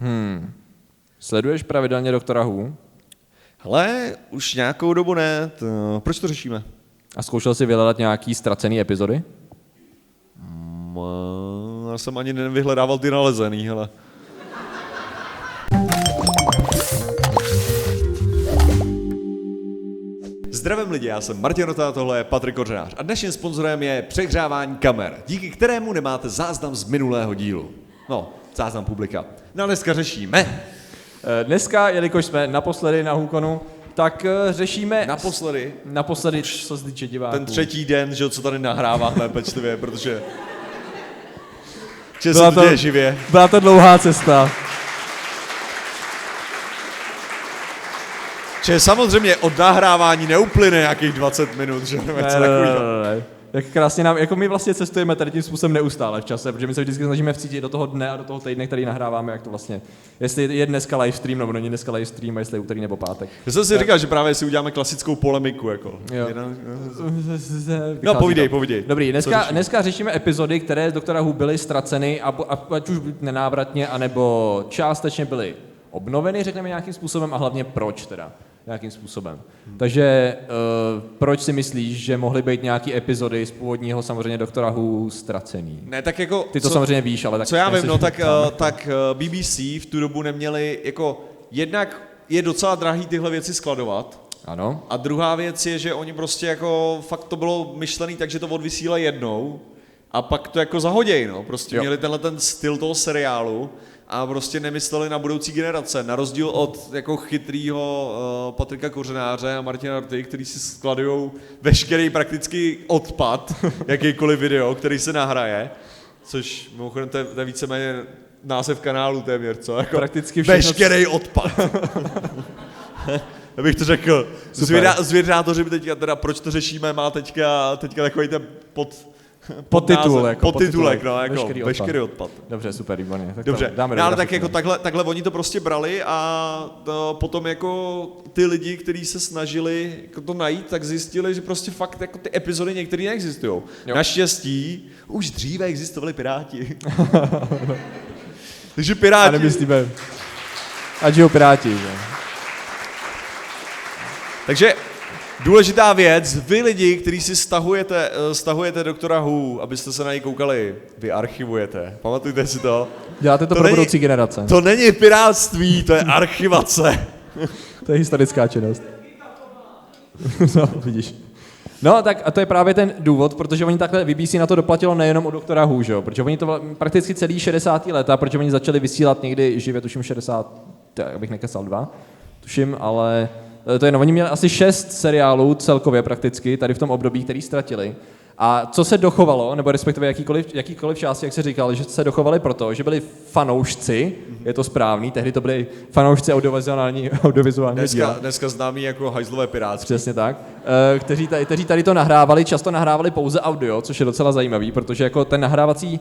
Hmm. Sleduješ pravidelně doktora Hu? Hele, už nějakou dobu ne. To, proč to řešíme? A zkoušel jsi vyhledat nějaký ztracený epizody? Mm, já jsem ani nevyhledával ty nalezený, hele. Zdravím lidi, já jsem Martin Rota, tohle je Patrik Kořenář a dnešním sponzorem je přehřávání kamer, díky kterému nemáte záznam z minulého dílu. No, záznam publika. No a dneska řešíme. Eh, Dneska, jelikož jsme naposledy na Hukonu, tak eh, řešíme... Naposledy, Naposledy, co se týče diváků. ten třetí den, že co tady nahráváme pečlivě, protože... Že Byla to to- živě. Byla to dlouhá cesta. Že samozřejmě od nahrávání neuplyne nějakých 20 minut, že jo, nebo něco takového. ne. Jak krásně nám, jako my vlastně cestujeme tady tím způsobem neustále v čase, protože my se vždycky snažíme vcítit do toho dne a do toho týdne, který nahráváme, jak to vlastně, jestli je dneska live stream nebo není dneska live stream, a jestli je úterý nebo pátek. Já jsem si říkal, že právě si uděláme klasickou polemiku, jako. Jo. No, povídej, povídej. Dobrý, dneska, řešíme? dneska řešíme epizody, které z doktora Who byly ztraceny, a, a, ať už nenávratně, anebo částečně byly obnoveny, řekněme nějakým způsobem, a hlavně proč teda nějakým způsobem. Takže uh, proč si myslíš, že mohly být nějaké epizody z původního samozřejmě doktora Who ztracený? Ne, tak jako... Ty to co, samozřejmě víš, ale tak... Co já vím, no tak, uh, tak uh, BBC v tu dobu neměli, jako, jednak je docela drahý tyhle věci skladovat, Ano. a druhá věc je, že oni prostě jako, fakt to bylo myšlený tak, že to odvysílají jednou a pak to jako zahoděj, no. Prostě jo. měli tenhle ten styl toho seriálu a prostě nemysleli na budoucí generace. Na rozdíl od jako chytrýho uh, Patrika Kořenáře a Martina Rty, který si skladují veškerý prakticky odpad, jakýkoliv video, který se nahraje, což mimochodem to je, to je víceméně název kanálu téměř, co? Jako Prakticky všechno, Veškerý odpad. Abych to řekl. Zvědá, zvědátoři by teďka, teda proč to řešíme, má teďka, teďka takový ten pod, Podtitul, název, jako podtitulek, podtitulek. no, jako Veškerý veškerý, odpad. odpad. Dobře, super, výborně. Tak Dobře, to dáme no, do ale tak jako takhle, takhle oni to prostě brali a to, potom jako ty lidi, kteří se snažili jako to najít, tak zjistili, že prostě fakt jako ty epizody některé neexistují. Jo. Naštěstí už dříve existovali Piráti. Takže A Piráti... nemyslíme... Ať žijou piráti, že? Takže důležitá věc, vy lidi, kteří si stahujete, eh, stahujete doktora Who, abyste se na něj koukali, vy archivujete. Pamatujte si to? Děláte to, To pro není- budoucí generace. To není pirátství, to je archivace. To je historická činnost. no, vidíš. No, tak a to je právě ten důvod, protože oni takhle BBC na to doplatilo nejenom u doktora Who, že jo? protože oni to prakticky celý 60. leta, protože oni začali vysílat někdy živě, tuším 60, tak abych nekesal dva, tuším, ale to je, no, oni měli asi šest seriálů celkově prakticky, tady v tom období, který ztratili. A co se dochovalo, nebo respektive jakýkoliv, jakýkoliv části, jak se říkal, že se dochovali proto, že byli fanoušci, je to správný, tehdy to byli fanoušci audiovizuální, audiovizuálního díla. Dneska, dneska známý jako hajzlové pirátství. Přesně tak. Eh, Kteří tady, kteří tady to nahrávali, často nahrávali pouze audio, což je docela zajímavý, protože jako ten nahrávací,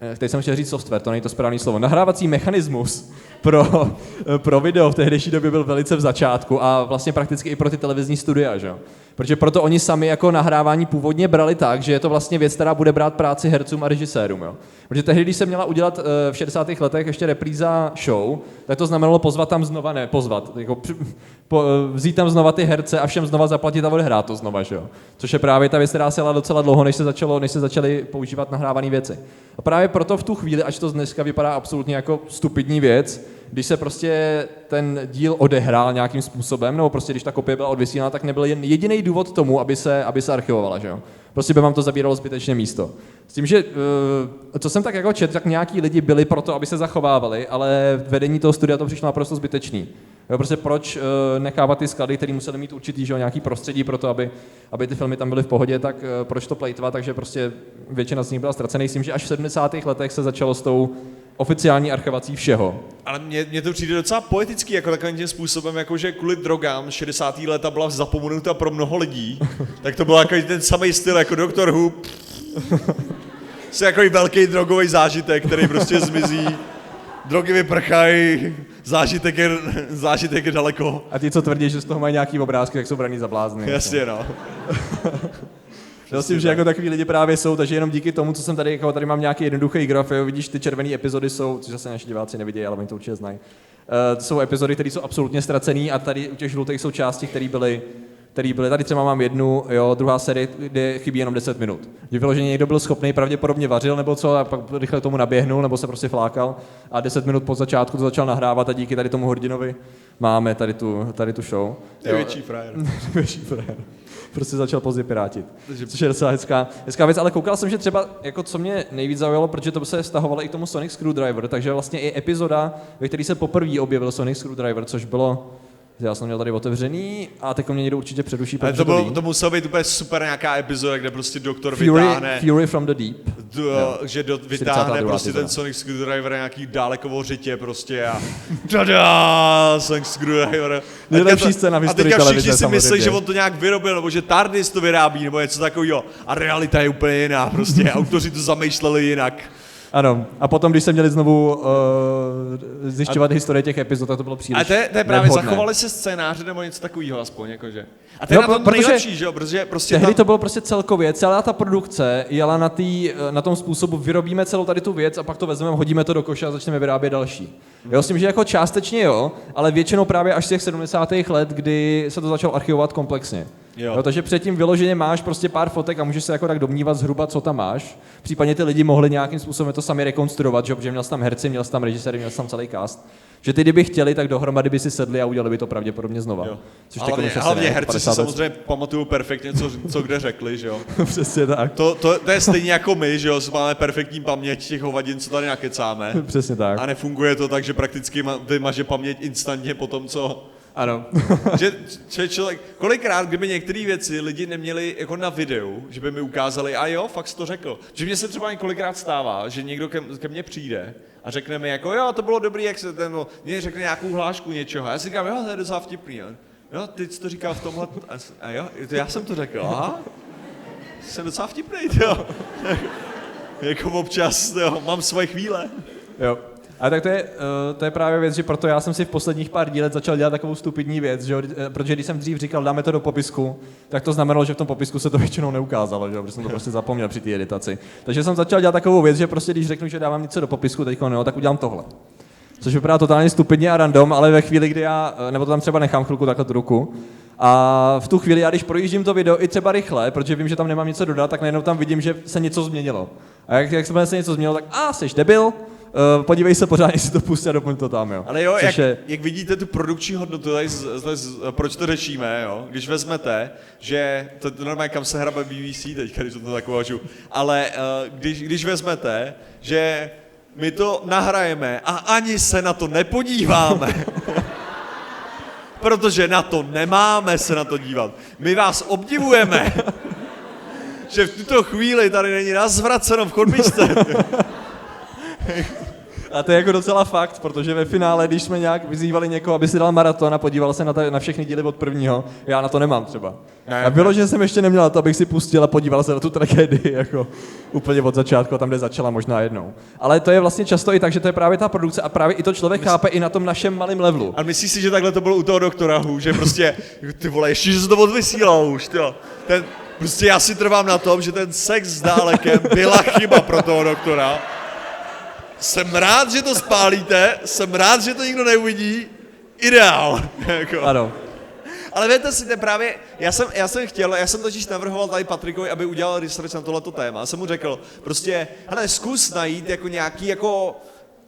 eh, teď jsem chtěl říct software, to není to správné slovo, nahrávací mechanismus pro, pro video v tehdejší době byl velice v začátku a vlastně prakticky i pro ty televizní studia, že jo. Protože proto oni sami jako nahrávání původně brali tak, že je to vlastně věc, která bude brát práci hercům a režisérům. Jo. Protože tehdy, když se měla udělat eh, v 60. letech ještě repríza show, tak to znamenalo pozvat tam znova, ne pozvat, jako po, eh, vzít tam znova ty herce a všem znova zaplatit a odehrát to znova, že jo. Což je právě ta věc, která se docela dlouho, než se, začalo, než se začaly používat nahrávané věci. A právě proto v tu chvíli, až to dneska vypadá absolutně jako stupidní věc, když se prostě ten díl odehrál nějakým způsobem, nebo prostě když ta kopie byla odvysílána, tak nebyl jen jediný důvod tomu, aby se, aby se archivovala, že jo. Prostě by vám to zabíralo zbytečně místo. S tím, že uh, co jsem tak jako četl, tak nějaký lidi byli proto, aby se zachovávali, ale vedení toho studia to přišlo naprosto zbytečný. Jo, prostě proč uh, nechávat ty sklady, které museli mít určitý že nějaký prostředí pro to, aby, aby ty filmy tam byly v pohodě, tak uh, proč to plejtvat, takže prostě většina z nich byla ztracený. Myslím, že až v 70. letech se začalo s tou oficiální archivací všeho. Ale mně, mně to přijde docela poetický, jako takovým tím způsobem, jako že kvůli drogám 60. léta byla zapomenuta pro mnoho lidí, tak to byl jako ten samý styl jako Doctor Who. Je jako velký drogový zážitek, který prostě zmizí. Drogy vyprchají, zážitek je, zážitek je daleko. A ty, co tvrdí, že z toho mají nějaký obrázky, tak jsou braní za blázny. Jasně, no. Myslím, že jako takový lidi právě jsou, takže jenom díky tomu, co jsem tady, jako tady mám nějaký jednoduchý graf, jo, vidíš, ty červené epizody jsou, což zase naši diváci nevidí, ale oni to určitě znají. Uh, to jsou epizody, které jsou absolutně ztracené a tady u těch žlutých jsou části, které byly který byly, tady třeba mám jednu, jo, druhá série, kde chybí jenom 10 minut. Že vyloženě někdo byl schopný, pravděpodobně vařil nebo co, a pak rychle tomu naběhnul, nebo se prostě flákal a 10 minut po začátku to začal nahrávat a díky tady tomu hrdinovi máme tady tu, tady tu show. Největší frajer. Největší frajer. Prostě začal pozdě pirátit. Což je docela hezká, hezká věc, ale koukal jsem, že třeba, jako co mě nejvíc zaujalo, protože to se stahovalo i k tomu Sonic Screwdriver, takže vlastně i epizoda, ve které se poprvé objevil Sonic Screwdriver, což bylo já jsem měl tady otevřený a teď mě někdo určitě předuší, Ale to, to, bylo, ví. to muselo být úplně super nějaká epizoda, kde prostě doktor Fury, vytáhne, Fury from the Deep. d, že do, vytáhne 42. prostě ten. Sonic Screwdriver nějaký dálekovou řitě prostě a tada, Sonic Screwdriver. A Nejlepší to- scéna v A historii teďka všichni si myslí, že on to nějak vyrobil, nebo že TARDIS to vyrábí, nebo něco takového. A realita je úplně jiná, prostě autoři to zamýšleli jinak. Ano, a potom, když se měli znovu uh, zjišťovat a... historie těch epizod, tak to bylo příliš Ale to je, to je právě, nevhodné. zachovali se scénáře nebo něco takového aspoň, jakože. A to je No, na tom protože- nejlepší, že jo, protože prostě Tehdy tam, to bylo prostě celkově, celá ta produkce jela na, tý, na tom způsobu, vyrobíme celou tady tu věc a pak to vezmeme, hodíme to do koše a začneme vyrábět další. Já myslím, že jako částečně jo, ale většinou právě až z těch 70. let, kdy se to začalo archivovat komplexně. Jo. Jo, takže předtím vyloženě máš prostě pár fotek a můžeš se jako tak domnívat zhruba, co tam máš. Případně ty lidi mohli nějakým způsobem to sami rekonstruovat, že protože měl jsi tam herci, měl jsi tam režiséry, měl jsi tam celý cast. Že ty, kdyby chtěli, tak dohromady by si sedli a udělali by to pravděpodobně znova. Jo. Což hlavně, hlavně ne, herci 50 si samozřejmě pamatují perfektně, co, co kde řekli, že jo. Přesně tak. To, to, to, je stejně jako my, že jo, máme perfektní paměť těch hovadin, co tady nakecáme. Přesně tak. A nefunguje to tak, že prakticky ma- vymaže paměť instantně po tom, co... Ano. že, že člověk, kolikrát, kdyby některé věci lidi neměli jako na videu, že by mi ukázali, a jo, fakt jsi to řekl. Že mně se třeba několikrát stává, že někdo ke, ke mně přijde a řekne mi jako, jo, to bylo dobrý, jak se ten, no, mě řekne nějakou hlášku něčeho. A já si říkám, jo, to je docela vtipný. Jo, jo ty jsi to říkal v tomhle, a, a jo, to já jsem to řekl, aha. Jsem docela vtipný, jo. jako občas, jo, mám svoje chvíle. Jo. A tak to je, uh, to je právě věc, že proto já jsem si v posledních pár dílech začal dělat takovou stupidní věc, že eh, protože když jsem dřív říkal, dáme to do popisku, tak to znamenalo, že v tom popisku se to většinou neukázalo, že protože jsem to prostě zapomněl při té editaci. Takže jsem začal dělat takovou věc, že prostě když řeknu, že dávám něco do popisku, teď no, tak udělám tohle. Což vypadá totálně stupidně a random, ale ve chvíli, kdy já, eh, nebo to tam třeba nechám chvilku takhle tu ruku, a v tu chvíli, já když projíždím to video i třeba rychle, protože vím, že tam nemám něco dodat, tak najednou tam vidím, že se něco změnilo. A jak, jak se něco změnilo, tak a, jsi debil, podívej se pořádně, si to pustí a doplň to tam, jo. Ale jo, Což jak, je, jak vidíte tu produkční hodnotu, tady, z, tady z, proč to řešíme, jo? Když vezmete, že, to, to normálně kam se hrabe BBC teďka, když to tak uvažu, ale uh, když, když vezmete, že my to nahrajeme a ani se na to nepodíváme, protože na to nemáme se na to dívat. My vás obdivujeme, že v tuto chvíli tady není nazvraceno v chodbičce. a to je jako docela fakt, protože ve finále, když jsme nějak vyzývali někoho, aby si dal maraton a podíval se na, ta, na všechny díly od prvního, já na to nemám třeba. Ne, a bylo, že jsem ještě neměl to, abych si pustil a podíval se na tu tragédii, jako úplně od začátku, tam, kde začala možná jednou. Ale to je vlastně často i tak, že to je právě ta produkce a právě i to člověk chápe i na tom našem malém levelu. A myslíš si, že takhle to bylo u toho doktora Hu, že prostě, ty vole, ještě, že se to odvysílalo už, ty. Ten, prostě já si trvám na tom, že ten sex s dálekem byla chyba pro toho doktora. Jsem rád, že to spálíte, jsem rád, že to nikdo neuvidí. Ideál. jako. Ano. Ale víte si, to je právě, já jsem, já jsem chtěl, já jsem totiž navrhoval tady Patrikovi, aby udělal research na tohleto téma. A jsem mu řekl, prostě, hele, zkus najít jako nějaký jako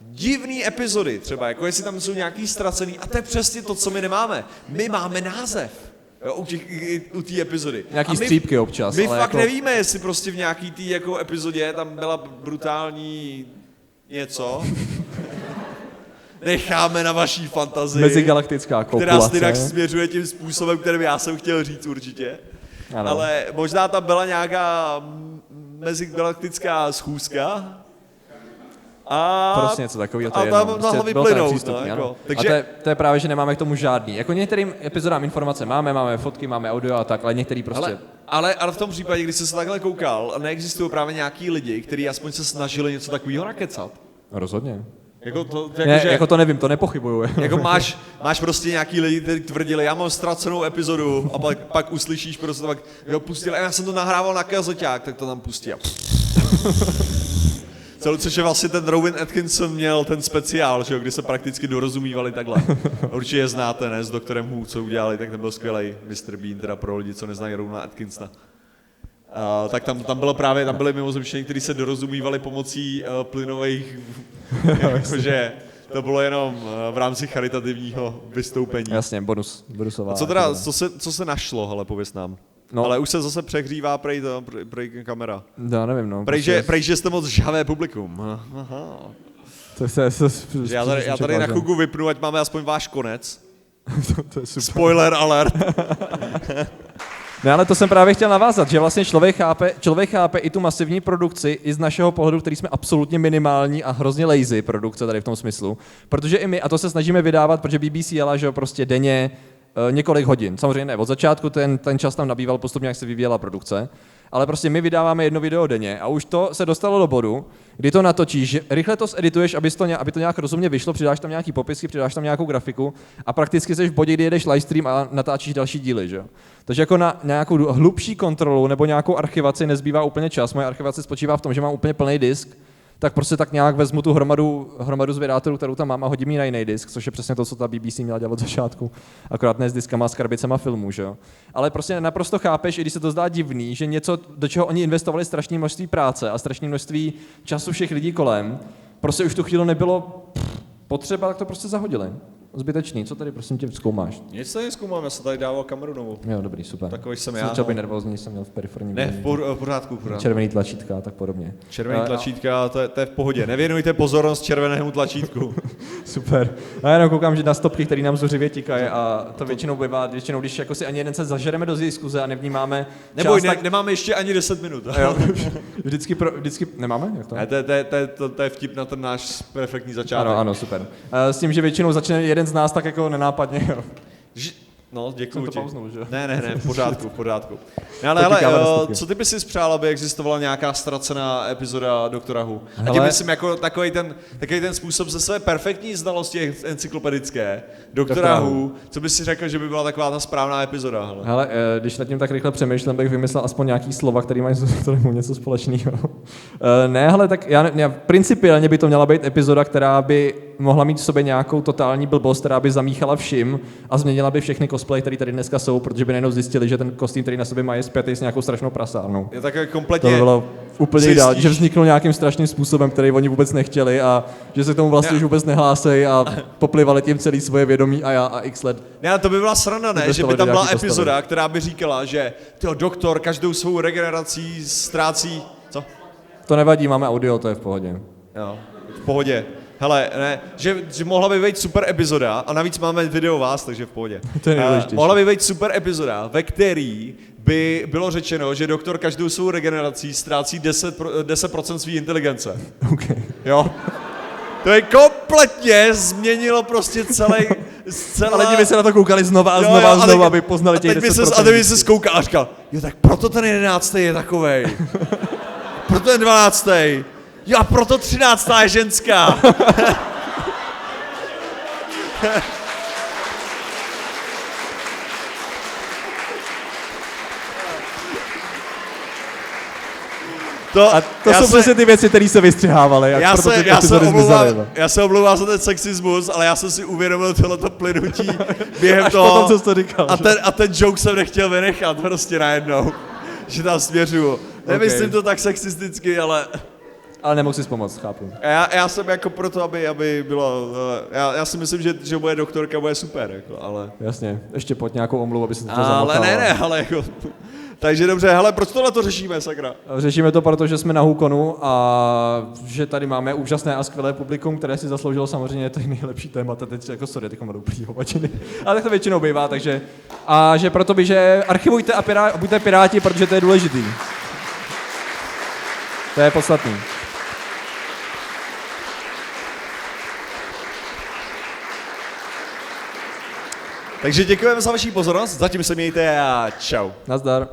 divný epizody třeba, jako jestli tam jsou nějaký ztracený. A to je přesně to, co my nemáme. My máme název. Jo, u, těch, i- u té epizody. Nějaký A my, střípky občas, My ale fakt jako- nevíme, jestli prostě v nějaký té jako epizodě tam byla brutální něco. Necháme na vaší fantazii Mezigalaktická která kopulace. stejnak směřuje tím způsobem, kterým já jsem chtěl říct určitě. Ano. Ale možná tam byla nějaká mezigalaktická schůzka. A, Prostě něco takového, to a je tam jedno. Prostě bylo to vyplynout, nepřístupný, no, jako. Takže... Takže- A to je, to je, právě, že nemáme k tomu žádný. Jako některým epizodám informace máme, máme fotky, máme audio a tak, ale některý prostě... ale, ale, ale v tom případě, když jsi se takhle koukal, neexistují právě nějaký lidi, kteří aspoň se snažili něco takového nakecat. Rozhodně. Jako, to, Ne, jako, že, jako to nevím, to nepochybuju. jako máš, máš prostě nějaký lidi, kteří tvrdili, já mám ztracenou epizodu a pak, pak uslyšíš prostě pak, jo, pustil, a já jsem to nahrával na kazeťák, tak to tam pustí a Celou, což je vlastně ten Rowan Atkinson měl ten speciál, že jo, kdy se prakticky dorozumívali takhle. Určitě je znáte, ne, s doktorem Hu, co udělali, tak ten byl skvělý Mr. Bean, teda pro lidi, co neznají Rowena Atkinsona. Uh, tak tam, tam bylo právě, tam byly mimozemštění, kteří se dorozumívali pomocí uh, plynových, jakože to bylo jenom uh, v rámci charitativního vystoupení. Jasně, bonus, bonusová. A co teda, co se, co se našlo, hele, pověs nám. No. Ale už se zase přehřívá prej, to, prej, prej kamera. Já nevím, no. Prej, prostě- že, prej, že jste moc žhavé publikum. Aha. To se, to, Že já tady, já tady na chvilku vypnu, ať máme aspoň váš konec. to, to je super. Spoiler alert. Ne, ale to jsem právě chtěl navázat, že vlastně člověk chápe, člověk chápe i tu masivní produkci i z našeho pohledu, který jsme absolutně minimální a hrozně lazy produkce tady v tom smyslu. Protože i my, a to se snažíme vydávat, protože BBC jela, že jo, prostě denně několik hodin. Samozřejmě ne, od začátku ten, ten čas tam nabýval postupně, jak se vyvíjela produkce. Ale prostě my vydáváme jedno video denně a už to se dostalo do bodu, kdy to natočíš, rychle to edituješ, aby to, aby to nějak rozumně vyšlo, přidáš tam nějaký popisky, přidáš tam nějakou grafiku a prakticky jsi v bodě, kdy jedeš livestream a natáčíš další díly, že. Takže jako na nějakou hlubší kontrolu nebo nějakou archivaci nezbývá úplně čas. Moje archivace spočívá v tom, že mám úplně plný disk, tak prostě tak nějak vezmu tu hromadu, hromadu zvědátorů, kterou tam mám a hodím ji na jiný disk, což je přesně to, co ta BBC měla dělat od začátku. Akorát ne s diskama s krabicema filmů, že jo. Ale prostě naprosto chápeš, i když se to zdá divný, že něco, do čeho oni investovali strašné množství práce a strašné množství času všech lidí kolem, prostě už tu chvíli nebylo potřeba, tak to prostě zahodili. Zbytečný, co tady prosím tě zkoumáš? Nic tady zkoumám, já jsem tady dával kameru novou. Jo, dobrý, super. Takový jsem Jsem já, no. být nervózní, jsem měl v periferním Ne, v por- v pořádku, pořádku. červený tlačítka a tak podobně. Červený A- tlačítka, to je, to je v pohodě. Nevěnujte pozornost červenému tlačítku. Super. A já jenom koukám, že na stopky, které nám zuřivě tikají a to většinou bývá, většinou, když jako si ani jeden se zažereme do diskuze a nevnímáme část, ne, tak, nemáme ještě ani 10 minut. jo, vždycky, pro, vždycky, nemáme? Jak to? Ne, to, je- to, to, to, to je vtip na ten náš perfektní začátek. Ano, ano, super. A s tím, že většinou začne jeden z nás tak jako nenápadně, jo. No, děkuji Jsem to pauznul, že? Ne, ne, ne, v pořádku, v pořádku. Ne, ale To hele, stopky. co ty bys si přál, aby existovala nějaká ztracená epizoda Doktora Who? A tím myslím jako takový ten, takový ten způsob ze své perfektní znalosti encyklopedické Doktora Who, co bys si řekl, že by byla taková ta správná epizoda, hele. Hele, eh, když nad tím tak rychle přemýšlím, bych vymyslel aspoň nějaký slova, který mají s tomu něco společného. Eh, ne, ale tak já, já, principiálně by to měla být epizoda, která by mohla mít v sobě nějakou totální blbost, která by zamíchala všim a změnila by všechny cosplay, které tady dneska jsou, protože by najednou zjistili, že ten kostým, který na sobě mají, je spjatý s nějakou strašnou prasárnou. Je takové To kompletně... by bylo úplně ideální, že vzniknul nějakým strašným způsobem, který oni vůbec nechtěli a že se k tomu vlastně už vůbec nehlásejí a poplivali tím celý svoje vědomí a já a x let. Ne, to by byla sranda, ne? Že by tam byla nějaký postavy. epizoda, která by říkala, že tyjo, doktor každou svou regenerací ztrácí... Co? To nevadí, máme audio, to je v pohodě. Jo, v pohodě. Hele, ne, že, že mohla by být super epizoda, a navíc máme video vás, takže v pohodě. To je nejdůležitější. mohla by být super epizoda, ve který by bylo řečeno, že doktor každou svou regenerací ztrácí 10%, pro- 10% své inteligence. Okay. Jo? To je kompletně změnilo prostě celý... Celá... Ale lidi by se na to koukali znova a Jo, znova jo, a a znova, aby poznali a těch teď by 10%. se, A teď by se zkoukal a říkal, jo tak proto ten jedenáctý je takovej. proto ten dvanáctý. Jo a proto třináctá je ženská. To, A to já jsou se- přesně ty věci, které se vystřihávaly, já se, já, se omlouvám, zmizely. já se omlouvám za ten sexismus, ale já jsem si uvědomil tohleto plynutí během Až toho. potom, co jsi to říkal, a, že? ten, a ten joke jsem nechtěl vynechat prostě najednou. Že tam směřuju. Nemyslím Okay. to tak sexisticky, ale Ale nemohl si pomoct, chápu. já, já jsem jako proto, aby, aby bylo, já, já si myslím, že, že moje doktorka bude super, jako, ale... Jasně, ještě pod nějakou omluvu, aby se to Ale zamotalo. ne, ne, ale jako... Takže dobře, hele, proč tohle to řešíme, sakra? Řešíme to proto, že jsme na Hukonu a že tady máme úžasné a skvělé publikum, které si zasloužilo samozřejmě ty nejlepší témata. Teď jako sorry, teď mám dobrý hovačiny. Ale tak to většinou bývá, takže... A že proto by, že archivujte a pirá, buďte piráti, protože to je důležitý. To je podstatný. Takže děkujeme za vaši pozornost, zatím se mějte a čau. Nazdar.